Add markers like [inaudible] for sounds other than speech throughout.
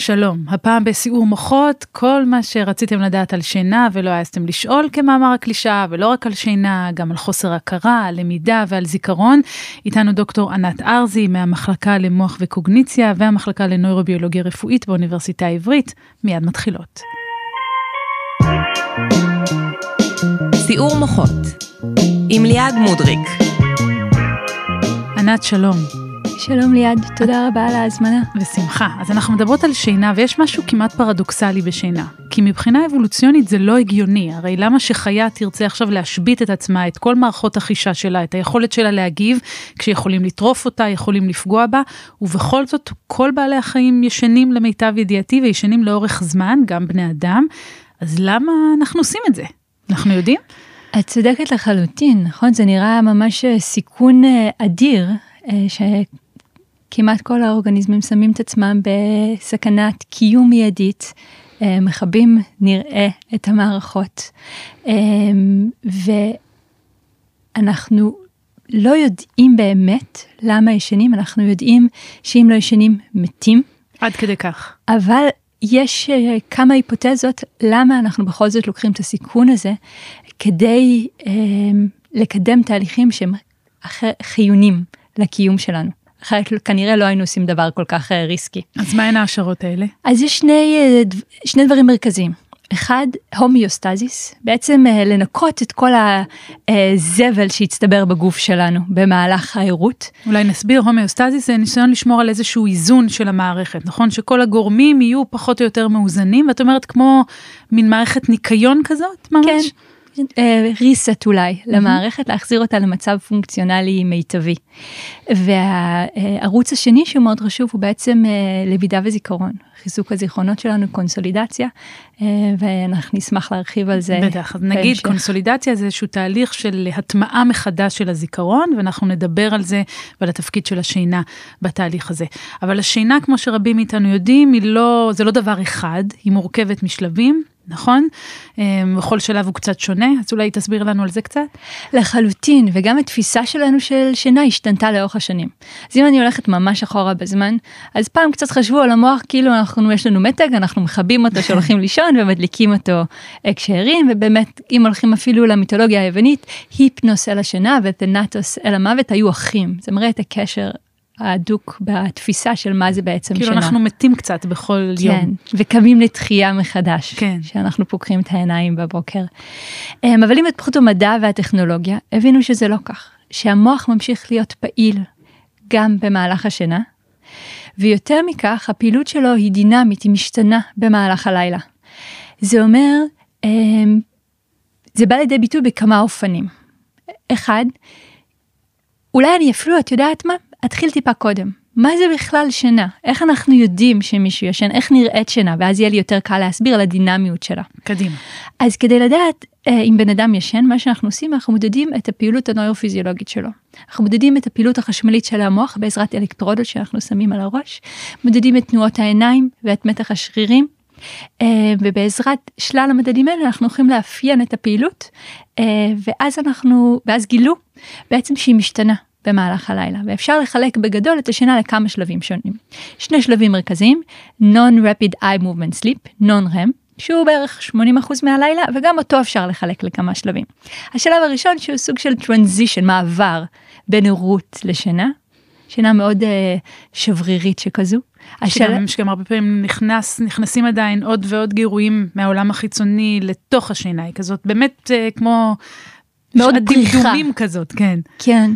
שלום, הפעם בסיעור מוחות, כל מה שרציתם לדעת על שינה ולא העזתם לשאול כמאמר הקלישאה, ולא רק על שינה, גם על חוסר הכרה, על למידה ועל זיכרון. איתנו דוקטור ענת ארזי מהמחלקה למוח וקוגניציה והמחלקה לנוירוביולוגיה רפואית באוניברסיטה העברית. מיד מתחילות. סיעור מוחות עם ליעד מודריק. ענת, שלום. שלום ליעד, תודה רבה על ההזמנה. בשמחה. אז אנחנו מדברות על שינה, ויש משהו כמעט פרדוקסלי בשינה. כי מבחינה אבולוציונית זה לא הגיוני, הרי למה שחיה תרצה עכשיו להשבית את עצמה, את כל מערכות החישה שלה, את היכולת שלה להגיב, כשיכולים לטרוף אותה, יכולים לפגוע בה, ובכל זאת כל בעלי החיים ישנים למיטב ידיעתי וישנים לאורך זמן, גם בני אדם, אז למה אנחנו עושים את זה? אנחנו יודעים? את צודקת לחלוטין, נכון? זה נראה ממש סיכון אה, אדיר, אה, ש... כמעט כל האורגניזמים שמים את עצמם בסכנת קיום מיידית, אה, מכבים נראה את המערכות, אה, ואנחנו לא יודעים באמת למה ישנים, אנחנו יודעים שאם לא ישנים מתים. עד כדי כך. אבל יש אה, כמה היפותזות למה אנחנו בכל זאת לוקחים את הסיכון הזה כדי לקדם תהליכים שהם חיונים לקיום שלנו. [laughs] כנראה לא היינו עושים דבר כל כך אה, ריסקי. אז מה הן ההשערות האלה? אז יש שני, אה, שני דברים מרכזיים. אחד, הומיוסטזיס, בעצם אה, לנקות את כל הזבל שהצטבר בגוף שלנו במהלך הערות. אולי נסביר, הומיוסטזיס זה ניסיון לשמור על איזשהו איזון של המערכת, נכון? שכל הגורמים יהיו פחות או יותר מאוזנים, ואת אומרת כמו מין מערכת ניקיון כזאת ממש? כן. ריסט אולי למערכת, להחזיר אותה למצב פונקציונלי מיטבי. והערוץ השני שהוא מאוד חשוב הוא בעצם אה, למידה וזיכרון, חיזוק הזיכרונות שלנו, קונסולידציה, אה, ואנחנו נשמח להרחיב על זה. בטח, אז נגיד בהמשך. קונסולידציה זה איזשהו תהליך של הטמעה מחדש של הזיכרון, ואנחנו נדבר על זה ועל התפקיד של השינה בתהליך הזה. אבל השינה, כמו שרבים מאיתנו יודעים, לא, זה לא דבר אחד, היא מורכבת משלבים. נכון? אמ, בכל שלב הוא קצת שונה, אז אולי תסביר לנו על זה קצת? לחלוטין, וגם התפיסה שלנו של שינה השתנתה לאורך השנים. אז אם אני הולכת ממש אחורה בזמן, אז פעם קצת חשבו על המוח כאילו אנחנו, יש לנו מתג, אנחנו מכבים אותו שהולכים [laughs] לישון ומדליקים אותו כשערים, ובאמת, אם הולכים אפילו למיתולוגיה היוונית, היפנוס אל השינה ותנטוס אל המוות היו אחים. זה מראה את הקשר ההדוק בתפיסה של מה זה בעצם כאילו שינה. כאילו אנחנו מתים קצת בכל כן, יום. כן, וקמים לתחייה מחדש. כן. שאנחנו פוקחים את העיניים בבוקר. אמ, אבל אם התפתחות המדע והטכנולוגיה, הבינו שזה לא כך. שהמוח ממשיך להיות פעיל גם במהלך השינה, ויותר מכך, הפעילות שלו היא דינמית, היא משתנה במהלך הלילה. זה אומר, אמ, זה בא לידי ביטוי בכמה אופנים. אחד, אולי אני אפילו, את יודעת מה? אתחיל טיפה קודם. מה זה בכלל שינה? איך אנחנו יודעים שמישהו ישן? איך נראית שינה? ואז יהיה לי יותר קל להסביר על הדינמיות שלה. קדימה. אז כדי לדעת אה, אם בן אדם ישן, מה שאנחנו עושים, אנחנו מודדים את הפעילות הנוירופיזיולוגית שלו. אנחנו מודדים את הפעילות החשמלית של המוח בעזרת אלקטרודות שאנחנו שמים על הראש, מודדים את תנועות העיניים ואת מתח השרירים, Uh, ובעזרת שלל המדדים האלה אנחנו יכולים לאפיין את הפעילות uh, ואז אנחנו ואז גילו בעצם שהיא משתנה במהלך הלילה ואפשר לחלק בגדול את השינה לכמה שלבים שונים. שני שלבים מרכזיים Non-Rapid Eye Movement Sleep, Non-REM, שהוא בערך 80% מהלילה וגם אותו אפשר לחלק לכמה שלבים. השלב הראשון שהוא סוג של transition, מעבר בין ערות לשינה, שינה מאוד uh, שברירית שכזו. השאלה... שגם הרבה פעמים נכנס, נכנסים עדיין עוד ועוד גירויים מהעולם החיצוני לתוך השינה, היא כזאת באמת uh, כמו... מאוד בריחה. כזאת, כן. כן.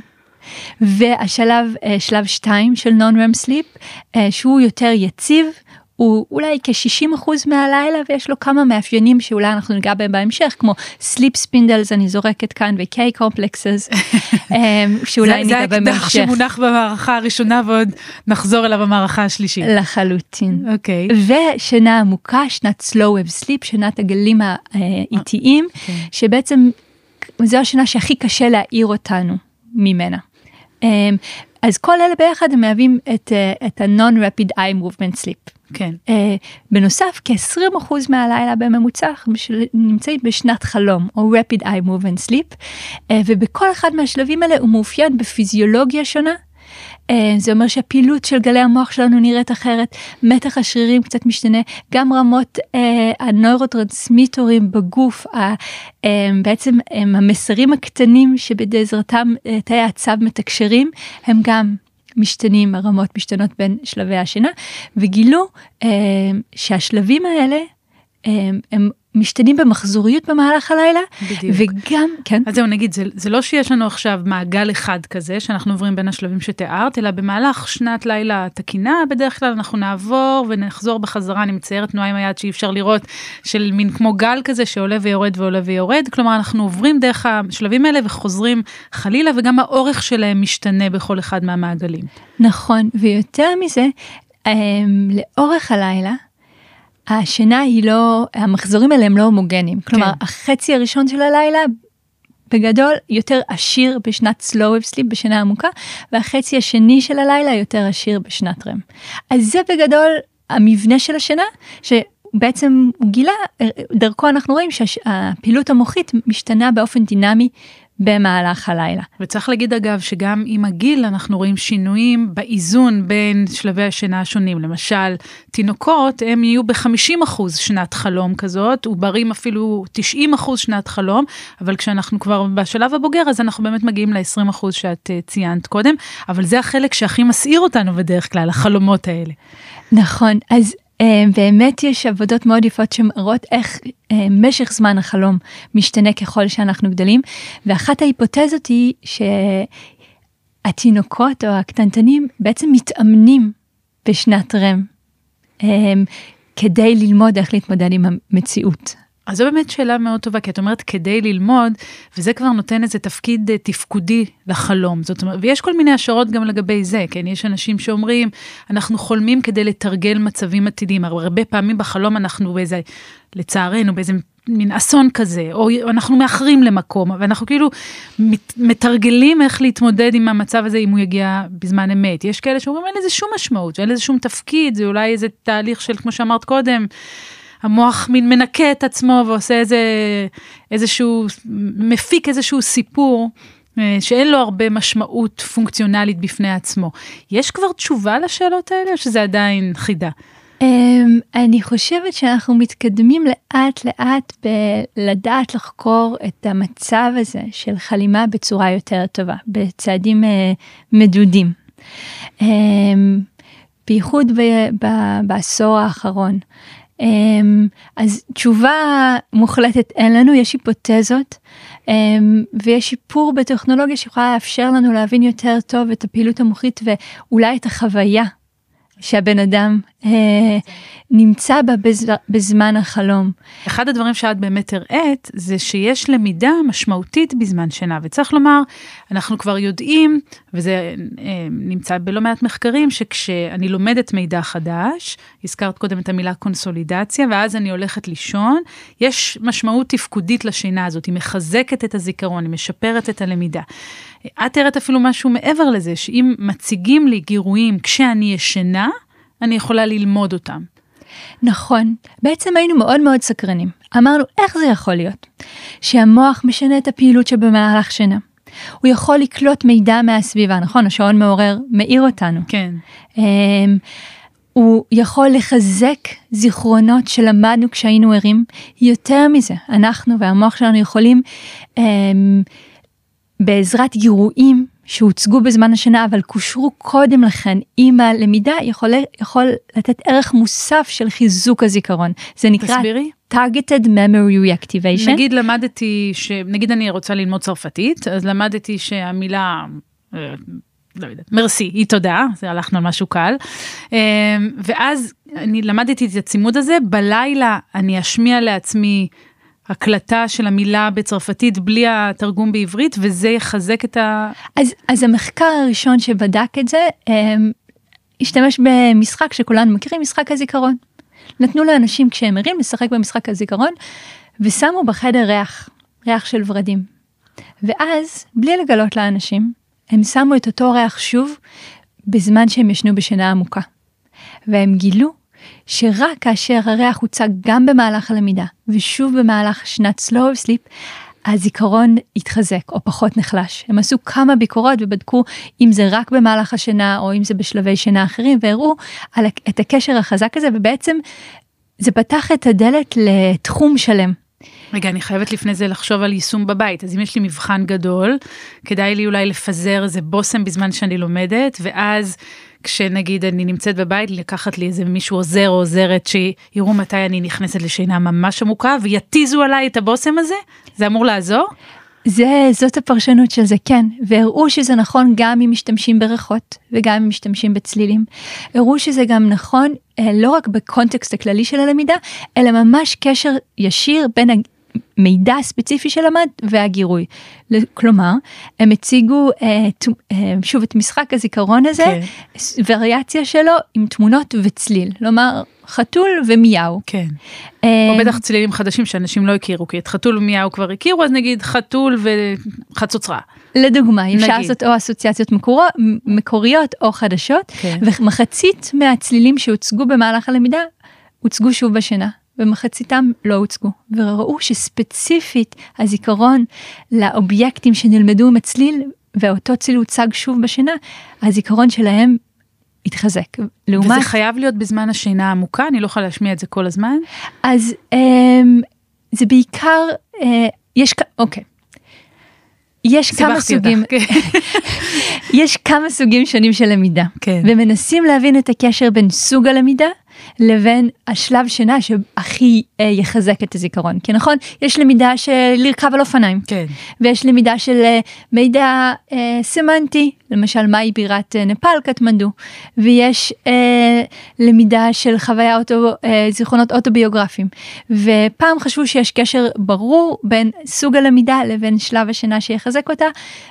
והשלב, אה, שלב 2 של non-REM sleep, אה, שהוא יותר יציב, הוא אולי כ-60% מהלילה ויש לו כמה מאפיינים שאולי אנחנו ניגע בהם בהמשך כמו sleep spindles אני זורקת כאן ו-K complexes [laughs] אה, שאולי ניגע בהם בהמשך. זה האקדח שמונח במערכה הראשונה ועוד נחזור אליו במערכה השלישית. לחלוטין. אוקיי. Okay. ושינה עמוקה שנת slow wave sleep שנת הגלים האיטיים okay. אוקיי. שבעצם זו השינה שהכי קשה להעיר אותנו ממנה. אמ, אז כל אלה ביחד הם מהווים את, אה, את ה-non-rapid eye movement sleep. כן. אה, בנוסף, כ-20% מהלילה בממוצע נמצאים בשנת חלום, או rapid eye movement sleep, אה, ובכל אחד מהשלבים האלה הוא מאופיין בפיזיולוגיה שונה, אה, זה אומר שהפעילות של גלי המוח שלנו נראית אחרת, מתח השרירים קצת משתנה, גם רמות אה, הנוירוטרנסמיטורים בגוף, ה, אה, בעצם הם המסרים הקטנים שבעזרתם אה, תאי העצב מתקשרים, הם גם משתנים, הרמות משתנות בין שלבי השינה, וגילו אה, שהשלבים האלה אה, הם משתנים במחזוריות במהלך הלילה, בדיוק. וגם, כן, אז זהו, נגיד, זה, זה לא שיש לנו עכשיו מעגל אחד כזה, שאנחנו עוברים בין השלבים שתיארת, אלא במהלך שנת לילה תקינה, בדרך כלל אנחנו נעבור ונחזור בחזרה, אני מציירת תנועה עם היד שאי אפשר לראות, של מין כמו גל כזה שעולה ויורד ועולה ויורד, כלומר, אנחנו עוברים דרך השלבים האלה וחוזרים חלילה, וגם האורך שלהם משתנה בכל אחד מהמעגלים. נכון, ויותר מזה, אה, לאורך הלילה, השינה היא לא, המחזורים האלה הם לא הומוגנים. כלומר, כן. החצי הראשון של הלילה, בגדול, יותר עשיר בשנת slow wave sleep, בשינה עמוקה, והחצי השני של הלילה יותר עשיר בשנת רם. אז זה בגדול המבנה של השינה, שבעצם הוא גילה, דרכו אנחנו רואים שהפעילות המוחית משתנה באופן דינמי במהלך הלילה. וצריך להגיד אגב שגם עם הגיל אנחנו רואים שינויים באיזון בין שלבי השינה השונים. למשל, תינוקות הם יהיו ב-50% שנת חלום כזאת, עוברים אפילו 90% שנת חלום, אבל כשאנחנו כבר בשלב הבוגר אז אנחנו באמת מגיעים ל-20% שאת uh, ציינת קודם, אבל זה החלק שהכי מסעיר אותנו בדרך כלל, החלומות האלה. נכון, אז באמת יש עבודות מאוד יפות שמראות איך uh, משך זמן החלום משתנה ככל שאנחנו גדלים, ואחת ההיפותזות היא שהתינוקות או הקטנטנים בעצם מתאמנים בשנת רם um, כדי ללמוד איך להתמודד עם המציאות. אז זו באמת שאלה מאוד טובה, כי את אומרת כדי ללמוד, וזה כבר נותן איזה תפקיד אה, תפקודי לחלום. זאת אומרת, ויש כל מיני השערות גם לגבי זה, כן? יש אנשים שאומרים, אנחנו חולמים כדי לתרגל מצבים עתידיים. הרבה פעמים בחלום אנחנו באיזה, לצערנו, באיזה מין אסון כזה, או אנחנו מאחרים למקום, ואנחנו כאילו מת, מתרגלים איך להתמודד עם המצב הזה אם הוא יגיע בזמן אמת. יש כאלה שאומרים אין לזה שום משמעות, ואין לזה שום תפקיד, זה אולי איזה תהליך של, כמו שאמרת קודם, המוח מין מנקה את עצמו ועושה איזה, איזשהו, מפיק איזשהו סיפור. אה, שאין לו הרבה משמעות פונקציונלית בפני עצמו. יש כבר תשובה לשאלות האלה או שזה עדיין חידה? אמ, אני חושבת שאנחנו מתקדמים לאט לאט בלדעת לחקור את המצב הזה של חלימה בצורה יותר טובה, בצעדים אה, מדודים. אמ, בייחוד בעשור האחרון. אמ, אז תשובה מוחלטת אין לנו, יש היפותזות אמ, ויש שיפור בטכנולוגיה שיכולה לאפשר לנו להבין יותר טוב את הפעילות המוחית ואולי את החוויה שהבן אדם נמצא בה בז, בזמן החלום. אחד הדברים שאת באמת הראית זה שיש למידה משמעותית בזמן שינה וצריך לומר אנחנו כבר יודעים וזה אה, נמצא בלא מעט מחקרים שכשאני לומדת מידע חדש הזכרת קודם את המילה קונסולידציה ואז אני הולכת לישון יש משמעות תפקודית לשינה הזאת היא מחזקת את הזיכרון היא משפרת את הלמידה. את הראית אפילו משהו מעבר לזה שאם מציגים לי גירויים כשאני ישנה אני יכולה ללמוד אותם. נכון, בעצם היינו מאוד מאוד סקרנים. אמרנו, איך זה יכול להיות? שהמוח משנה את הפעילות שבמהלך שינה. הוא יכול לקלוט מידע מהסביבה, נכון? השעון מעורר מאיר אותנו. כן. Um, הוא יכול לחזק זיכרונות שלמדנו כשהיינו ערים. יותר מזה, אנחנו והמוח שלנו יכולים um, בעזרת גירויים שהוצגו בזמן השינה אבל קושרו קודם לכן עם הלמידה יכול, יכול לתת ערך מוסף של חיזוק הזיכרון. זה נקרא תסבירי. targeted memory reactivation. נגיד למדתי ש... נגיד אני רוצה ללמוד צרפתית אז למדתי שהמילה. אה, לא יודעת, מרסי, היא תודה, זה הלכנו על משהו קל. אה, ואז אני למדתי את הצימוד הזה, בלילה אני אשמיע לעצמי הקלטה של המילה בצרפתית בלי התרגום בעברית וזה יחזק את ה... אז, אז המחקר הראשון שבדק את זה הם, השתמש במשחק שכולנו מכירים, משחק הזיכרון. נתנו לאנשים כשהם ערים לשחק במשחק הזיכרון ושמו בחדר ריח, ריח של ורדים. ואז, בלי לגלות לאנשים, הם שמו את אותו ריח שוב בזמן שהם ישנו בשינה עמוקה. והם גילו שרק כאשר הריח הוצג גם במהלך הלמידה ושוב במהלך שנת slow sleep, הזיכרון התחזק או פחות נחלש. הם עשו כמה ביקורות ובדקו אם זה רק במהלך השינה או אם זה בשלבי שינה אחרים והראו על, את הקשר החזק הזה ובעצם זה פתח את הדלת לתחום שלם. רגע, אני חייבת לפני זה לחשוב על יישום בבית. אז אם יש לי מבחן גדול, כדאי לי אולי לפזר איזה בושם בזמן שאני לומדת, ואז כשנגיד אני נמצאת בבית, לקחת לי איזה מישהו עוזר או עוזרת שיראו מתי אני נכנסת לשינה ממש עמוקה, ויתיזו עליי את הבושם הזה? זה אמור לעזור? זה, זאת הפרשנות של זה, כן. והראו שזה נכון גם אם משתמשים בריחות וגם אם משתמשים בצלילים. הראו שזה גם נכון אה, לא רק בקונטקסט הכללי של הלמידה, אלא ממש קשר ישיר בין המידע הספציפי שלמד והגירוי. כלומר, הם הציגו אה, אה, שוב את משחק הזיכרון הזה, כן. וריאציה שלו עם תמונות וצליל. כלומר, חתול ומיהו. כן. או בטח צלילים חדשים שאנשים לא הכירו, כי את חתול ומיהו כבר הכירו, אז נגיד חתול וחצוצרה. לדוגמה, אפשר לעשות או אסוציאציות מקורו, מקוריות או חדשות, כן. ומחצית מהצלילים שהוצגו במהלך הלמידה הוצגו שוב בשינה. ומחציתם לא הוצגו, וראו שספציפית הזיכרון לאובייקטים שנלמדו עם הצליל, ואותו צליל הוצג שוב בשינה, הזיכרון שלהם התחזק. לעומת... וזה חייב להיות בזמן השינה העמוקה? אני לא יכולה להשמיע את זה כל הזמן? אז אמ, זה בעיקר, אה, יש, אוקיי. יש כמה סוגים, כן. [laughs] יש כמה סוגים שונים של למידה, כן. ומנסים להבין את הקשר בין סוג הלמידה לבין השלב שינה שהכי אה, יחזק את הזיכרון. כי נכון, יש למידה של לרכב על אופניים, כן. ויש למידה של אה, מידע אה, סמנטי, למשל מהי בירת אה, נפאל, קטמנדו, ויש אה, למידה של חוויה אוטו, אה, זיכרונות אוטוביוגרפיים. ופעם חשבו שיש קשר ברור בין סוג הלמידה לבין שלב השינה שיחזק אותה,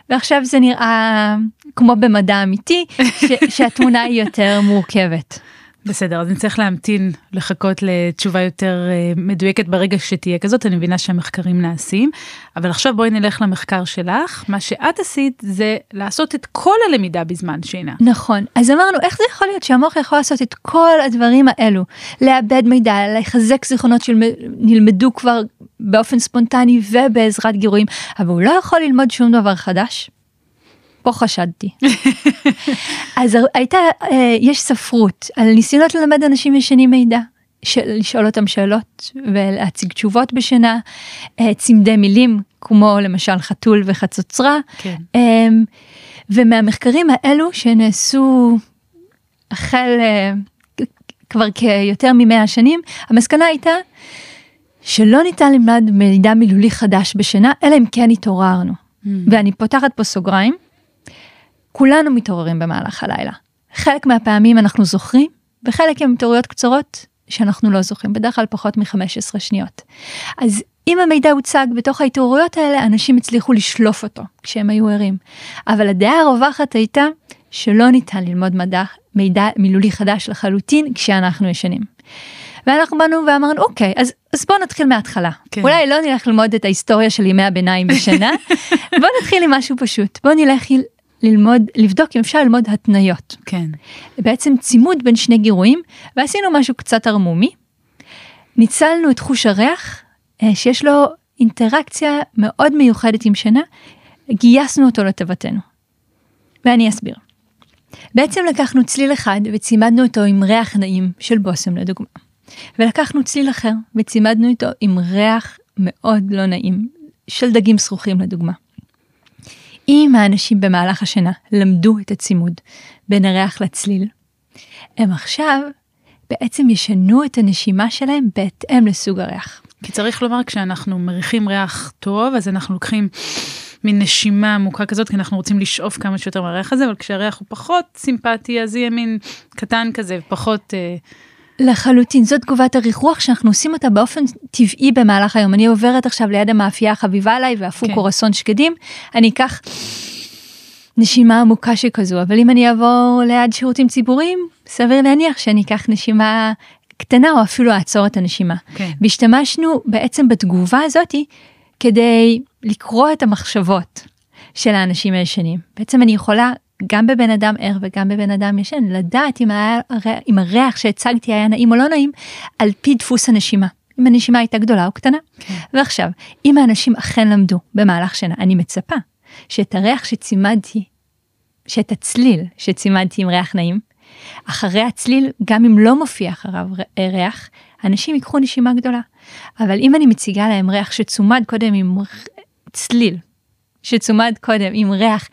ועכשיו זה נראה כמו במדע אמיתי, ש, [laughs] שהתמונה היא יותר מורכבת. בסדר, אז נצטרך להמתין, לחכות לתשובה יותר uh, מדויקת ברגע שתהיה כזאת, אני מבינה שהמחקרים נעשים, אבל עכשיו בואי נלך למחקר שלך, מה שאת עשית זה לעשות את כל הלמידה בזמן שינה. נכון, אז אמרנו, איך זה יכול להיות שהמוח יכול לעשות את כל הדברים האלו, לאבד מידע, לחזק זיכרונות שנלמדו כבר באופן ספונטני ובעזרת גירויים, אבל הוא לא יכול ללמוד שום דבר חדש? פה חשדתי. [laughs] אז הייתה, אה, יש ספרות על ניסיונות ללמד אנשים ישנים מידע. של לשאול אותם שאלות ולהציג תשובות בשינה, אה, צמדי מילים כמו למשל חתול וחצוצרה. כן. אמ, ומהמחקרים האלו שנעשו החל אה, כבר כיותר ממאה שנים, המסקנה הייתה שלא ניתן ללמד מידע מילולי חדש בשינה, אלא אם כן התעוררנו. Mm. ואני פותחת פה סוגריים, כולנו מתעוררים במהלך הלילה. חלק מהפעמים אנחנו זוכרים, וחלק הם התעוררויות קצרות שאנחנו לא זוכרים, בדרך כלל פחות מ-15 שניות. אז אם המידע הוצג בתוך ההתעוררויות האלה, אנשים הצליחו לשלוף אותו כשהם היו ערים. אבל הדעה הרווחת הייתה שלא ניתן ללמוד מדע, מידע מילולי חדש לחלוטין כשאנחנו ישנים. ואנחנו באנו ואמרנו אוקיי אז אז בוא נתחיל מההתחלה כן. אולי לא נלך ללמוד את ההיסטוריה של ימי הביניים בשנה [laughs] בוא נתחיל עם משהו פשוט בוא נלך ללמוד, לבדוק אם אפשר ללמוד התניות. כן. בעצם צימוד בין שני גירויים, ועשינו משהו קצת ערמומי. ניצלנו את חוש הריח, אה, שיש לו אינטראקציה מאוד מיוחדת עם שינה, גייסנו אותו לטובתנו. ואני אסביר. בעצם לקחנו צליל אחד וצימדנו אותו עם ריח נעים של בושם לדוגמה. ולקחנו צליל אחר וצימדנו אותו עם ריח מאוד לא נעים של דגים שרוכים לדוגמה. אם האנשים במהלך השינה למדו את הצימוד בין הריח לצליל, הם עכשיו בעצם ישנו את הנשימה שלהם בהתאם לסוג הריח. כי צריך לומר, כשאנחנו מריחים ריח טוב, אז אנחנו לוקחים מין נשימה עמוקה כזאת, כי אנחנו רוצים לשאוף כמה שיותר מהריח הזה, אבל כשהריח הוא פחות סימפטי, אז יהיה מין קטן כזה, פחות... אה, לחלוטין, זאת תגובת הריחוח שאנחנו עושים אותה באופן טבעי במהלך היום. אני עוברת עכשיו ליד המאפייה החביבה עליי ואפו כן. קורסון שקדים, אני אקח נשימה עמוקה שכזו, אבל אם אני אעבור ליד שירותים ציבוריים, סביר להניח שאני אקח נשימה קטנה או אפילו אעצור את הנשימה. כן. והשתמשנו בעצם בתגובה הזאתי כדי לקרוא את המחשבות של האנשים הישנים. בעצם אני יכולה גם בבן אדם ער וגם בבן אדם ישן, לדעת אם, היה, אם הריח שהצגתי היה נעים או לא נעים, על פי דפוס הנשימה. אם הנשימה הייתה גדולה או קטנה. כן. ועכשיו, אם האנשים אכן למדו במהלך שנה, אני מצפה שאת הריח שצימדתי, שאת הצליל שצימדתי עם ריח נעים, אחרי הצליל, גם אם לא מופיע אחריו ר- ריח, אנשים ייקחו נשימה גדולה. אבל אם אני מציגה להם ריח שצומד קודם עם צליל, שצומד קודם עם ריח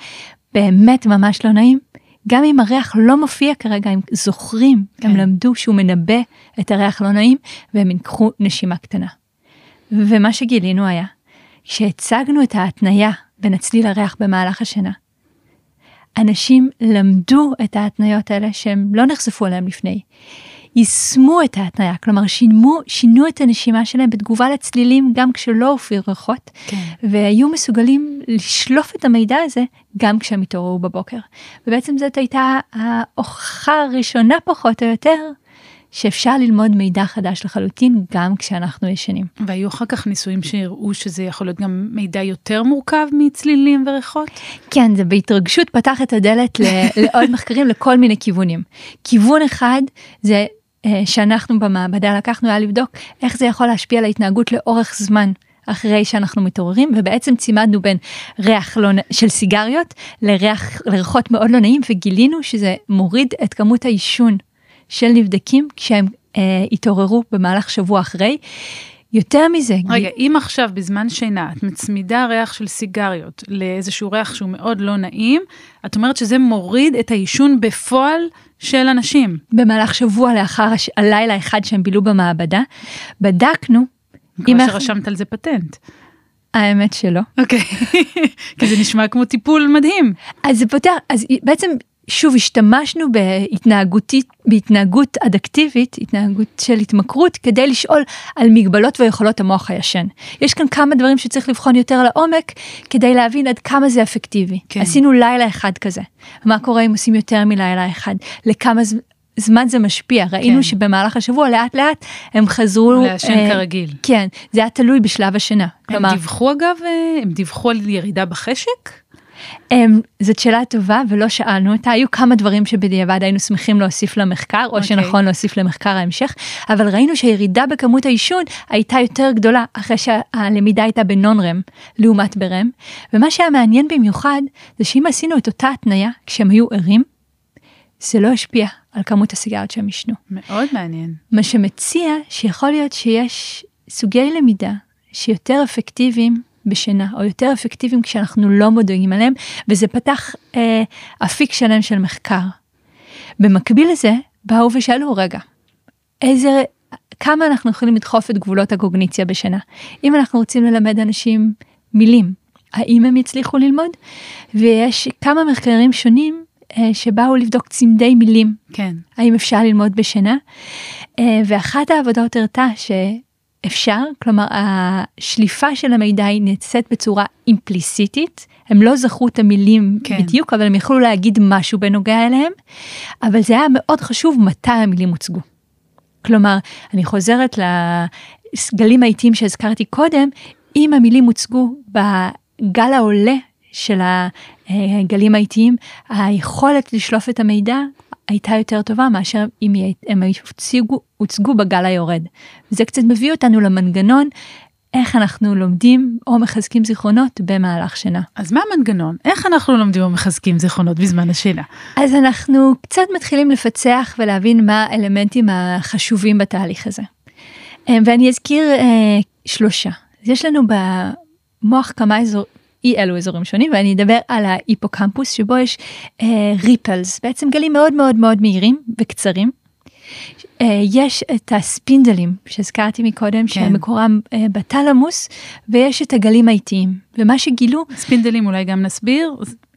באמת ממש לא נעים, גם אם הריח לא מופיע כרגע, הם זוכרים, כן. הם. למדו שהוא מנבא את הריח לא נעים, והם ייקחו נשימה קטנה. ומה שגילינו היה, שהצגנו את ההתניה בין הצליל לריח במהלך השנה, אנשים למדו את ההתניות האלה שהם לא נחשפו אליהם לפני. יישמו את ההתניה, כלומר שינו, שינו את הנשימה שלהם בתגובה לצלילים גם כשלא הופיעו ריחות, כן. והיו מסוגלים לשלוף את המידע הזה גם כשהם התעוררו בבוקר. ובעצם זאת הייתה ההוכחה הראשונה פחות או יותר שאפשר ללמוד מידע חדש לחלוטין גם כשאנחנו ישנים. והיו אחר כך ניסויים שהראו שזה יכול להיות גם מידע יותר מורכב מצלילים וריחות? כן, זה בהתרגשות פתח את הדלת [laughs] לעוד מחקרים לכל מיני כיוונים. כיוון אחד זה שאנחנו במעבדה לקחנו היה לבדוק איך זה יכול להשפיע על ההתנהגות לאורך זמן. אחרי שאנחנו מתעוררים ובעצם צימדנו בין ריח לא, של סיגריות לריח לריחות מאוד לא נעים וגילינו שזה מוריד את כמות העישון של נבדקים כשהם אה, התעוררו במהלך שבוע אחרי. יותר מזה, רגע, אם עכשיו בזמן שינה את מצמידה ריח של סיגריות לאיזשהו ריח שהוא מאוד לא נעים, את אומרת שזה מוריד את העישון בפועל של אנשים. במהלך שבוע לאחר הש... הלילה אחד שהם בילו במעבדה, בדקנו, אנחנו- שרשמת על זה פטנט. האמת שלא. אוקיי, [laughs] כי זה נשמע כמו טיפול מדהים. אז זה פותר, אז בעצם שוב השתמשנו בהתנהגותית, בהתנהגות אדקטיבית, התנהגות של התמכרות, כדי לשאול על מגבלות ויכולות המוח הישן. יש כאן כמה דברים שצריך לבחון יותר לעומק, כדי להבין עד כמה זה אפקטיבי. כן. עשינו לילה אחד כזה. מה קורה אם עושים יותר מלילה אחד? לכמה ז... זמן זה משפיע? ראינו כן. שבמהלך השבוע לאט לאט הם חזרו... לעשן אה, כרגיל. כן, זה היה תלוי בשלב השינה. הם דיווחו אגב, אה, הם דיווחו על ירידה בחשק? הם, זאת שאלה טובה ולא שאלנו אותה, היו כמה דברים שבדיעבד היינו שמחים להוסיף למחקר, או אוקיי. שנכון להוסיף למחקר ההמשך, אבל ראינו שהירידה בכמות העישון הייתה יותר גדולה אחרי שהלמידה הייתה בנון רם לעומת ברם, ומה שהיה מעניין במיוחד זה שאם עשינו את אותה התניה כשהם היו ערים, זה לא השפיע על כמות הסיגריות שהם עישנו. מאוד מעניין. מה שמציע שיכול להיות שיש סוגי למידה שיותר אפקטיביים בשינה, או יותר אפקטיביים כשאנחנו לא מודעים עליהם, וזה פתח אה, אפיק שלם של מחקר. במקביל לזה, באו ושאלו, רגע, איזה, כמה אנחנו יכולים לדחוף את גבולות הקוגניציה בשינה? אם אנחנו רוצים ללמד אנשים מילים, האם הם יצליחו ללמוד? ויש כמה מחקרים שונים אה, שבאו לבדוק צמדי מילים כן. האם אפשר ללמוד בשינה? אה, ואחת העבודות הראתה שאפשר, כלומר השליפה של המידע היא נעשית בצורה אימפליסיטית, הם לא זכרו את המילים כן. כן. בדיוק, אבל הם יכלו להגיד משהו בנוגע אליהם, אבל זה היה מאוד חשוב מתי המילים הוצגו. כלומר, אני חוזרת לגלים האיטיים שהזכרתי קודם, אם המילים הוצגו בגל העולה של הגלים האיטיים, היכולת לשלוף את המידע הייתה יותר טובה מאשר אם הם הוצגו, הוצגו בגל היורד. וזה קצת מביא אותנו למנגנון איך אנחנו לומדים או מחזקים זיכרונות במהלך שינה. אז מה המנגנון? איך אנחנו לומדים או מחזקים זיכרונות בזמן השינה? אז אנחנו קצת מתחילים לפצח ולהבין מה האלמנטים החשובים בתהליך הזה. אה, ואני אזכיר אה, שלושה. יש לנו במוח כמה אזור, אי אלו אזורים שונים ואני אדבר על ההיפוקמפוס שבו יש אה, ריפלס, בעצם גלים מאוד מאוד מאוד מהירים וקצרים. אה, יש את הספינדלים שהזכרתי מקודם כן. שמקורם אה, בתלמוס ויש את הגלים האיטיים ומה שגילו ספינדלים אולי גם נסביר?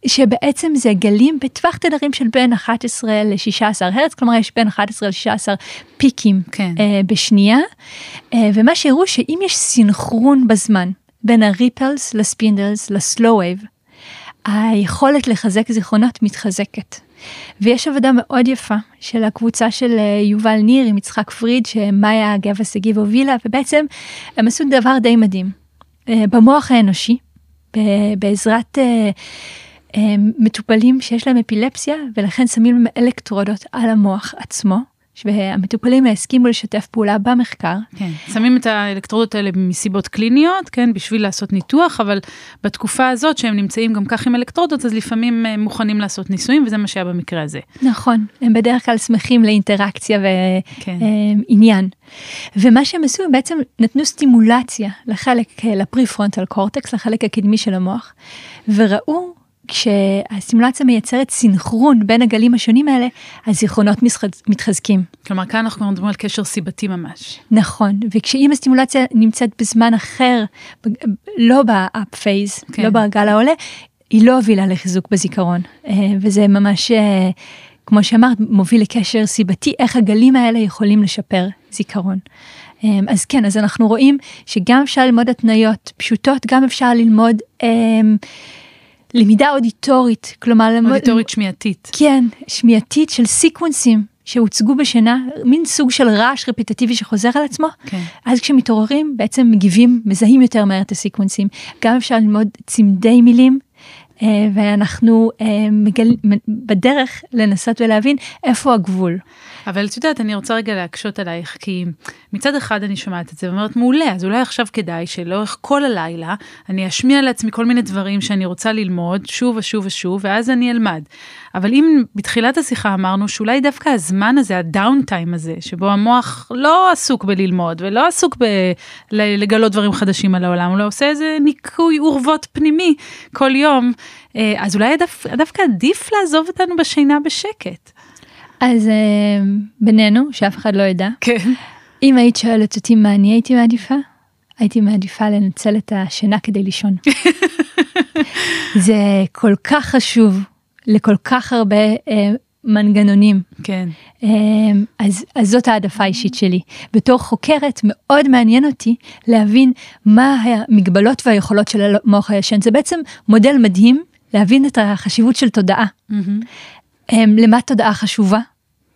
שבעצם זה גלים בטווח תדרים של בין 11 ל-16 הרץ, כלומר יש בין 11 ל-16 פיקים כן. אה, בשנייה, אה, ומה שהראו שאם יש סינכרון בזמן בין ה ripples ל spindles ל slow wave, היכולת לחזק זיכרונות מתחזקת. ויש עבודה מאוד יפה של הקבוצה של אה, יובל ניר עם יצחק פריד שמאיה גבע שגיב הובילה ובעצם הם עשו דבר די מדהים. אה, במוח האנושי בעזרת אה, מטופלים שיש להם אפילפסיה ולכן שמים אלקטרודות על המוח עצמו והמטופלים הסכימו לשתף פעולה במחקר. כן, שמים את האלקטרודות האלה מסיבות קליניות, כן, בשביל לעשות ניתוח, אבל בתקופה הזאת שהם נמצאים גם כך עם אלקטרודות, אז לפעמים אה, מוכנים לעשות ניסויים, וזה מה שהיה במקרה הזה. נכון, הם בדרך כלל שמחים לאינטראקציה ועניין. כן. ומה שהם עשו, הם בעצם נתנו סטימולציה לחלק, לפרי פרונטל קורטקס, לחלק הקדמי של המוח, וראו כשהסטימולציה מייצרת סינכרון בין הגלים השונים האלה, הזיכרונות מתחזקים. כלומר, כאן אנחנו מדברים על קשר סיבתי ממש. נכון, וכשאם הסטימולציה נמצאת בזמן אחר, לא ב up phase, כן. לא בגל העולה, היא לא הובילה לחיזוק בזיכרון, אה, וזה ממש, אה, כמו שאמרת, מוביל לקשר סיבתי, איך הגלים האלה יכולים לשפר זיכרון. אה, אז כן, אז אנחנו רואים שגם אפשר ללמוד התניות פשוטות, גם אפשר ללמוד... למידה אודיטורית, כלומר... אודיטורית שמיעתית. כן, שמיעתית של סיקוונסים שהוצגו בשינה, מין סוג של רעש רפיטטיבי שחוזר על עצמו. כן. אז כשמתעוררים בעצם מגיבים, מזהים יותר מהר את הסיקוונסים. גם אפשר ללמוד צמדי מילים. אה, ואנחנו אה, מגל... בדרך לנסות ולהבין איפה הגבול. אבל את יודעת, אני רוצה רגע להקשות עלייך, כי מצד אחד אני שומעת את זה ואומרת, מעולה, אז אולי עכשיו כדאי שלאורך כל הלילה אני אשמיע לעצמי כל מיני דברים שאני רוצה ללמוד שוב ושוב ושוב, ואז אני אלמד. אבל אם בתחילת השיחה אמרנו שאולי דווקא הזמן הזה, הדאון טיים הזה, שבו המוח לא עסוק בללמוד ולא עסוק בלגלות דברים חדשים על העולם, הוא לא עושה איזה ניקוי אורוות פנימי כל יום, אה, אז אולי דו, דווקא עדיף לעזוב אותנו בשינה בשקט. אז אה, בינינו, שאף אחד לא ידע, כן. אם היית שואלת אותי מה אני הייתי מעדיפה, הייתי מעדיפה לנצל את השינה כדי לישון. [laughs] זה כל כך חשוב לכל כך הרבה אה, מנגנונים. כן. אה, אז, אז זאת העדפה האישית שלי. בתור חוקרת מאוד מעניין אותי להבין מה המגבלות והיכולות של המוח הישן. זה בעצם מודל מדהים להבין את החשיבות של תודעה. Mm-hmm. למה תודעה חשובה?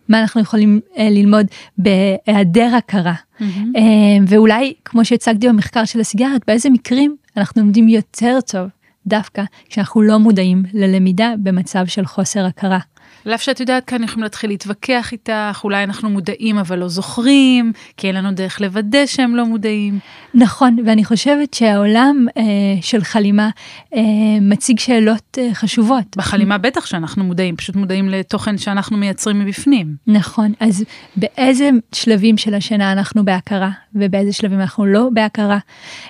מה אנחנו יכולים אה, ללמוד בהיעדר הכרה. Mm-hmm. אה, ואולי, כמו שהצגתי במחקר של הסיגרת, באיזה מקרים אנחנו לומדים יותר טוב דווקא כשאנחנו לא מודעים ללמידה במצב של חוסר הכרה. על אף שאת יודעת כאן יכולים להתחיל להתווכח איתך, אולי אנחנו מודעים אבל לא זוכרים, כי אין לנו דרך לוודא שהם לא מודעים. נכון, ואני חושבת שהעולם אה, של חלימה אה, מציג שאלות אה, חשובות. בחלימה בטח שאנחנו מודעים, פשוט מודעים לתוכן שאנחנו מייצרים מבפנים. נכון, אז באיזה שלבים של השינה אנחנו בהכרה, ובאיזה שלבים אנחנו לא בהכרה,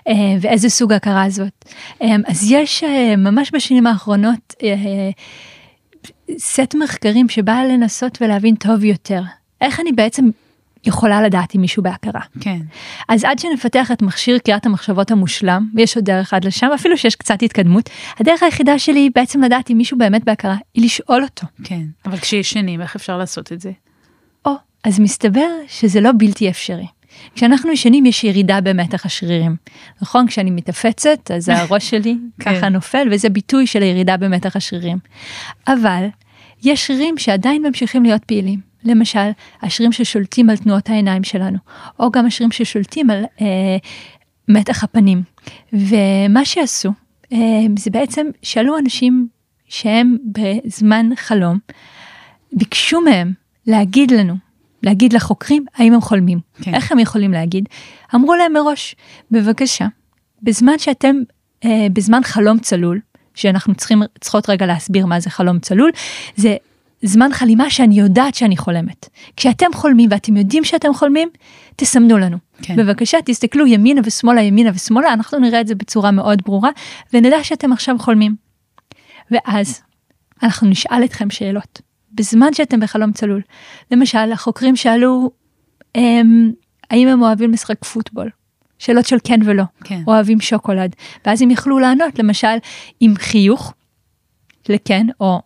אה, ואיזה סוג הכרה זאת. אה, אז יש אה, ממש בשנים האחרונות, אה, סט מחקרים שבא לנסות ולהבין טוב יותר. איך אני בעצם יכולה לדעת אם מישהו בהכרה. כן. אז עד שנפתח את מכשיר קריאת המחשבות המושלם, ויש עוד דרך עד לשם, אפילו שיש קצת התקדמות, הדרך היחידה שלי היא בעצם לדעת אם מישהו באמת בהכרה, היא לשאול אותו. כן, אבל כשישנים, איך אפשר לעשות את זה? או, אז מסתבר שזה לא בלתי אפשרי. כשאנחנו ישנים יש ירידה במתח השרירים. נכון? כשאני מתאפצת אז [laughs] הראש שלי כן. ככה נופל וזה ביטוי של הירידה במתח השרירים. אבל יש שרירים שעדיין ממשיכים להיות פעילים. למשל, השרירים ששולטים על תנועות העיניים שלנו, או גם השרירים ששולטים על אה, מתח הפנים. ומה שעשו, אה, זה בעצם שאלו אנשים שהם בזמן חלום, ביקשו מהם להגיד לנו להגיד לחוקרים האם הם חולמים. כן. איך הם יכולים להגיד? אמרו להם מראש, בבקשה, בזמן שאתם, אה, בזמן חלום צלול, שאנחנו צריכים, צריכות רגע להסביר מה זה חלום צלול, זה זמן חלימה שאני יודעת שאני חולמת. כשאתם חולמים ואתם יודעים שאתם חולמים, תסמנו לנו. כן. בבקשה, תסתכלו ימינה ושמאלה, ימינה ושמאלה, אנחנו נראה את זה בצורה מאוד ברורה, ונדע שאתם עכשיו חולמים. ואז אנחנו נשאל אתכם שאלות. בזמן שאתם בחלום צלול. למשל, החוקרים שאלו, הם, האם הם אוהבים לשחק פוטבול? שאלות של כן ולא, כן. אוהבים שוקולד, ואז הם יכלו לענות, למשל, עם חיוך לכן, או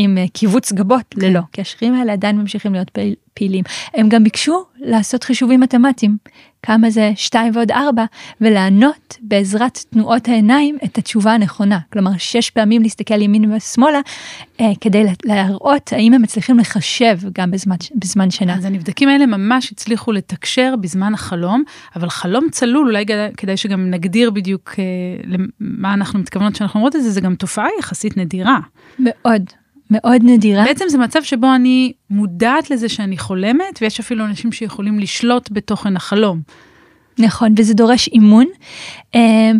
עם uh, קיבוץ גבות כן. ללא, כי השרירים האלה עדיין ממשיכים להיות פעיל, פעילים. הם גם ביקשו לעשות חישובים מתמטיים, כמה זה 2 ועוד 4, ולענות בעזרת תנועות העיניים את התשובה הנכונה. כלומר, שש פעמים להסתכל ימין ושמאלה, אה, כדי להראות האם הם מצליחים לחשב גם בזמן, בזמן שינה. אז הנבדקים האלה ממש הצליחו לתקשר בזמן החלום, אבל חלום צלול, אולי כדאי שגם נגדיר בדיוק אה, למה אנחנו מתכוונות כשאנחנו אומרות את זה, זה גם תופעה יחסית נדירה. מאוד. מאוד נדירה. בעצם זה מצב שבו אני מודעת לזה שאני חולמת, ויש אפילו אנשים שיכולים לשלוט בתוכן החלום. נכון, וזה דורש אימון. אמ,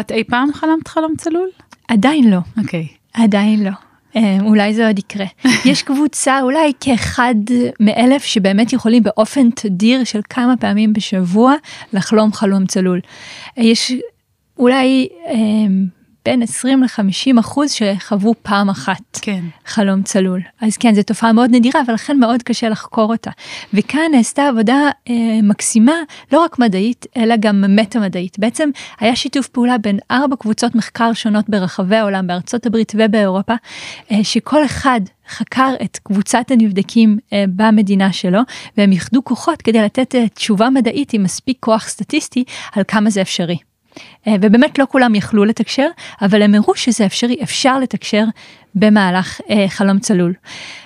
את אי פעם חלמת חלום צלול? עדיין לא, אוקיי. עדיין לא. אמ, אולי זה עוד יקרה. [laughs] יש קבוצה אולי כאחד מאלף שבאמת יכולים באופן תדיר של כמה פעמים בשבוע לחלום חלום צלול. יש אולי אמ, בין 20 ל-50 אחוז שחוו פעם אחת כן. חלום צלול. אז כן, זו תופעה מאוד נדירה, ולכן מאוד קשה לחקור אותה. וכאן נעשתה עבודה אה, מקסימה, לא רק מדעית, אלא גם מטה-מדעית. בעצם היה שיתוף פעולה בין ארבע קבוצות מחקר שונות ברחבי העולם, בארצות הברית ובאירופה, אה, שכל אחד חקר את קבוצת הנבדקים אה, במדינה שלו, והם איחדו כוחות כדי לתת אה, תשובה מדעית עם מספיק כוח סטטיסטי על כמה זה אפשרי. אה, ובאמת לא כולם יכלו לתקשר, אבל הם הראו שזה אפשרי, אפשר לתקשר במהלך אה, חלום צלול.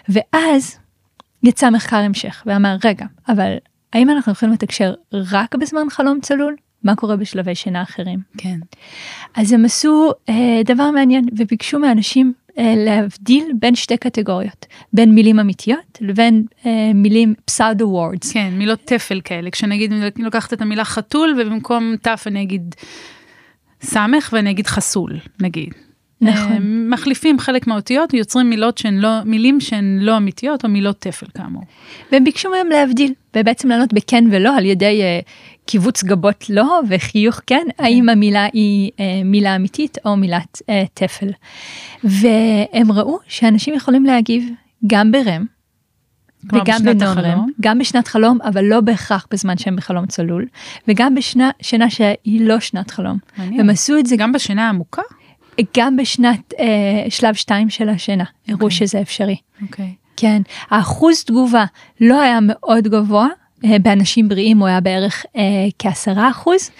ואז יצא מחקר המשך ואמר, רגע, אבל האם אנחנו יכולים לתקשר רק בזמן חלום צלול? מה קורה בשלבי שינה אחרים? כן. אז הם עשו אה, דבר מעניין וביקשו מאנשים להבדיל בין שתי קטגוריות, בין מילים אמיתיות לבין אה, מילים פסאודו וורדס. כן, מילות תפל כאלה. כשנגיד, אני לוקחת את המילה חתול, ובמקום תף אני אגיד סמך ואני אגיד חסול, נגיד. נכון. אה, מחליפים חלק מהאותיות ויוצרים מילות שהן לא, מילים שהן לא אמיתיות או מילות תפל כאמור. והם ביקשו מהם להבדיל ובעצם לענות בכן ולא על ידי uh, קיבוץ גבות לא וחיוך כן, כן. האם המילה היא uh, מילה אמיתית או מילת uh, תפל. והם ראו שאנשים יכולים להגיב גם ברם. וגם בנון רם? גם בשנת חלום אבל לא בהכרח בזמן שהם בחלום צלול וגם בשינה שהיא לא שנת חלום. מעניין. הם עשו את זה גם בשינה העמוקה? גם בשנת אה, שלב 2 של השינה, הראו אוקיי. שזה אפשרי. אוקיי. כן, האחוז תגובה לא היה מאוד גבוה, אה, באנשים בריאים הוא היה בערך אה, כעשרה אחוז,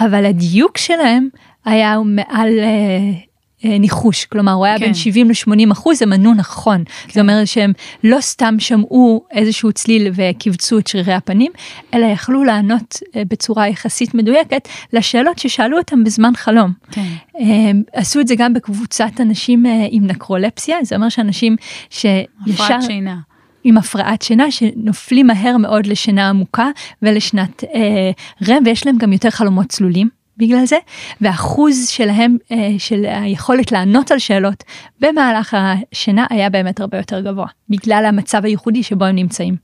אבל הדיוק שלהם היה מעל אה, אה, ניחוש, כלומר הוא היה כן. בין 70 ל-80 אחוז, הם ענו נכון. זה אומר שהם לא סתם שמעו איזשהו צליל וקיבצו את שרירי הפנים, אלא יכלו לענות אה, בצורה יחסית מדויקת לשאלות ששאלו אותם בזמן חלום. כן. הם עשו את זה גם בקבוצת אנשים אה, עם נקרולפסיה, זה אומר שאנשים שישר הפרעת שינה. עם הפרעת שינה שנופלים מהר מאוד לשינה עמוקה ולשנת אה, רם ויש להם גם יותר חלומות צלולים. בגלל זה, והאחוז שלהם, אה, של היכולת לענות על שאלות במהלך השינה היה באמת הרבה יותר גבוה, בגלל המצב הייחודי שבו הם נמצאים.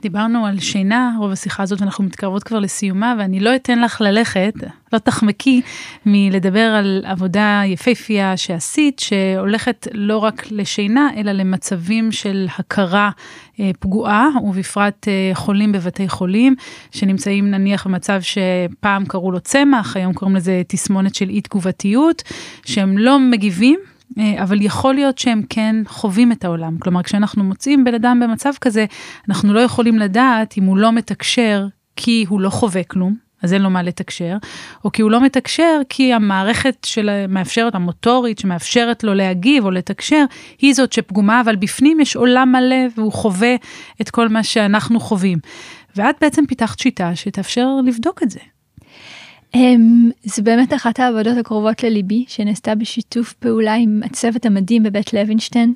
דיברנו על שינה, רוב השיחה הזאת, אנחנו מתקרבות כבר לסיומה, ואני לא אתן לך ללכת, לא תחמקי מלדבר על עבודה יפהפייה שעשית, שהולכת לא רק לשינה, אלא למצבים של הכרה אה, פגועה, ובפרט אה, חולים בבתי חולים, שנמצאים נניח במצב שפעם קראו לו צמח, היום קוראים לזה תסמונת של אי תגובתיות, שהם לא מגיבים. אה, אבל יכול להיות שהם כן חווים את העולם. כלומר, כשאנחנו מוצאים בן אדם במצב כזה, אנחנו לא יכולים לדעת אם הוא לא מתקשר כי הוא לא חווה כלום, אז אין לו מה לתקשר, או כי הוא לא מתקשר כי המערכת של מאפשרת, המוטורית שמאפשרת לו להגיב או לתקשר, היא זאת שפגומה, אבל בפנים יש עולם מלא והוא חווה את כל מה שאנחנו חווים. ואת בעצם פיתחת שיטה שתאפשר לבדוק את זה. זה באמת אחת העבודות הקרובות לליבי שנעשתה בשיתוף פעולה עם הצוות המדהים בבית לוינשטיין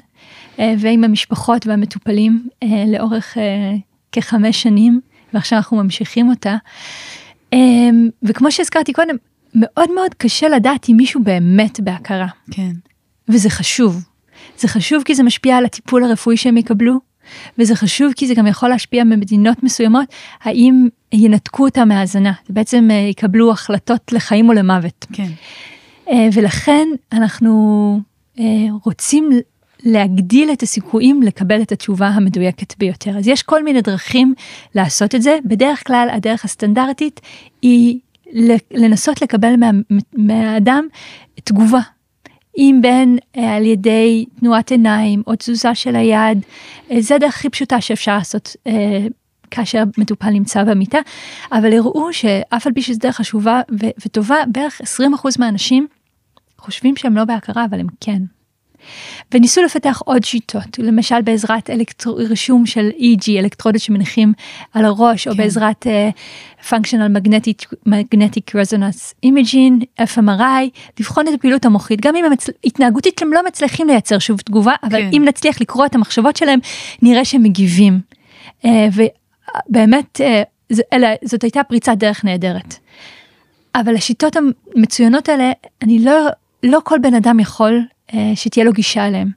אה, ועם המשפחות והמטופלים אה, לאורך אה, כחמש שנים ועכשיו אנחנו ממשיכים אותה. וכמו שהזכרתי קודם מאוד מאוד קשה לדעת אם מישהו באמת בהכרה כן. וזה חשוב. זה חשוב כי זה משפיע על הטיפול הרפואי שהם יקבלו, וזה חשוב כי זה גם יכול להשפיע במדינות מסוימות, האם ינתקו אותם מהאזנה, בעצם אה, יקבלו החלטות לחיים או למוות. כן. אה, ולכן אנחנו אה, רוצים להגדיל את הסיכויים לקבל את התשובה המדויקת ביותר. אז יש כל מיני דרכים לעשות את זה, בדרך כלל הדרך הסטנדרטית היא לנסות לקבל מה, מהאדם תגובה. אם בין אה, על ידי תנועת עיניים או תזוזה של היד, אה, זה הדרך הכי פשוטה שאפשר לעשות אה, כאשר מטופל נמצא במיטה, אבל הראו שאף על פי שזו דרך חשובה וטובה, בערך 20% מהאנשים חושבים שהם לא בהכרה, אבל הם כן. וניסו לפתח עוד שיטות, למשל בעזרת אלקטר... רישום של EG, אלקטרודות שמניחים על הראש, כן. או בעזרת uh, functional magnetic, magnetic resonance imaging, FMRI, לבחון את הפעילות המוחית, גם אם הם מצ... התנהגותית הם לא מצליחים לייצר שוב תגובה, אבל כן. אם נצליח לקרוא את המחשבות שלהם, נראה שהם מגיבים. Uh, ובאמת, uh, אלה, זאת הייתה פריצת דרך נהדרת. אבל השיטות המצוינות האלה, אני לא, לא כל בן אדם יכול אה, שתהיה לו גישה אליהם.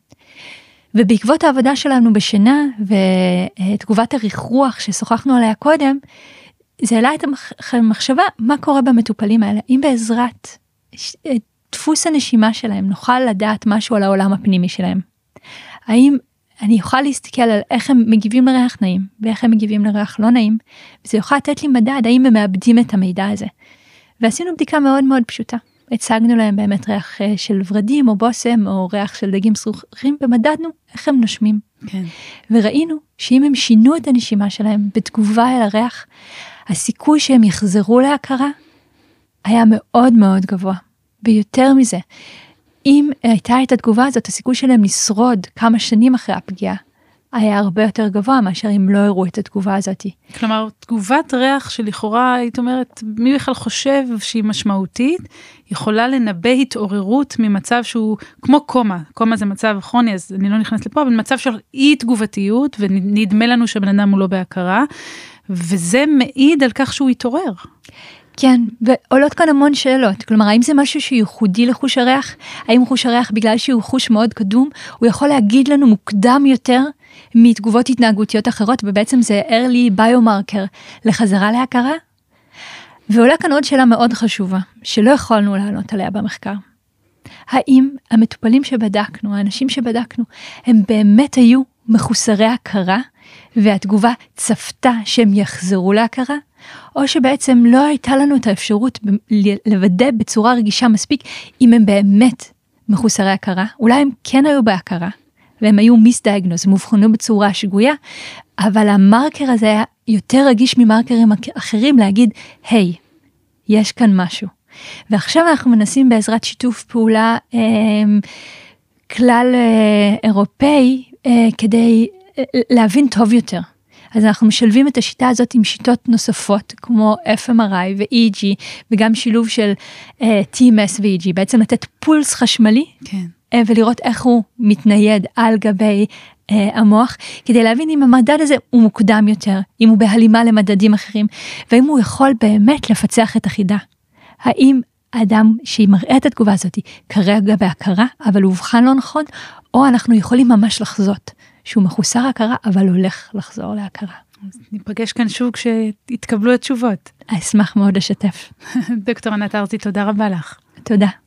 ובעקבות העבודה שלנו בשינה ותגובת הריחרוח ששוחחנו עליה קודם, זה העלה את המחשבה מה קורה במטופלים האלה. אם בעזרת אה, דפוס הנשימה שלהם נוכל לדעת משהו על העולם הפנימי שלהם. האם אני אוכל להסתכל על איך הם מגיבים לריח נעים ואיך הם מגיבים לריח לא נעים, וזה יוכל לתת לי מדד האם הם מאבדים את המידע הזה. ועשינו בדיקה מאוד מאוד פשוטה. הצגנו להם באמת ריח אה, של ורדים או בושם או ריח של דגים סרוחים ומדדנו איך הם נושמים. כן. וראינו שאם הם שינו את הנשימה שלהם בתגובה אל הריח, הסיכוי שהם יחזרו להכרה היה מאוד מאוד גבוה. ויותר מזה, אם הייתה את התגובה הזאת, הסיכוי שלהם לשרוד כמה שנים אחרי הפגיעה היה הרבה יותר גבוה מאשר אם לא הראו את התגובה הזאת. כלומר, תגובת ריח שלכאורה, היית אומרת, מי בכלל חושב שהיא משמעותית, יכולה לנבא התעוררות ממצב שהוא כמו קומה, קומה זה מצב כרוני, אז אני לא נכנסת לפה, אבל מצב של אי תגובתיות, ונדמה לנו שהבן אדם הוא לא בהכרה, וזה מעיד על כך שהוא התעורר. כן, ועולות כאן המון שאלות, כלומר האם זה משהו שייחודי לחוש הריח? האם חוש הריח בגלל שהוא חוש מאוד קדום, הוא יכול להגיד לנו מוקדם יותר מתגובות התנהגותיות אחרות, ובעצם זה early biomarker לחזרה להכרה? ועולה כאן עוד שאלה מאוד חשובה, שלא יכולנו לענות עליה במחקר. האם המטופלים שבדקנו, האנשים שבדקנו, הם באמת היו מחוסרי הכרה, והתגובה צפתה שהם יחזרו להכרה? או שבעצם לא הייתה לנו את האפשרות לוודא בצורה רגישה מספיק אם הם באמת מחוסרי הכרה, אולי הם כן היו בהכרה, והם היו מיסדיאגנוז, הם אובחנו בצורה שגויה, אבל המרקר הזה היה יותר רגיש ממרקרים אחרים להגיד, היי, hey, יש כאן משהו. ועכשיו אנחנו מנסים בעזרת שיתוף פעולה אה, כלל אה, אירופאי אה, כדי אה, להבין טוב יותר אז אנחנו משלבים את השיטה הזאת עם שיטות נוספות כמו FMRI ו-EG וגם שילוב של uh, אה, TMS ו-EG, בעצם לתת פולס חשמלי כן. Uh, ולראות איך הוא מתנייד על גבי uh, המוח כדי להבין אם המדד הזה הוא מוקדם יותר, אם הוא בהלימה למדדים אחרים והאם הוא יכול באמת לפצח את החידה. האם האדם שימראה את התגובה הזאת כרגע בהכרה אבל הוא אובחן לא נכון או אנחנו יכולים ממש לחזות שהוא מחוסר הכרה, אבל הולך לחזור להכרה. אז ניפגש כאן שוב כשיתקבלו התשובות. אשמח מאוד לשתף. [laughs] דוקטור ענת ארצי, תודה רבה לך. תודה.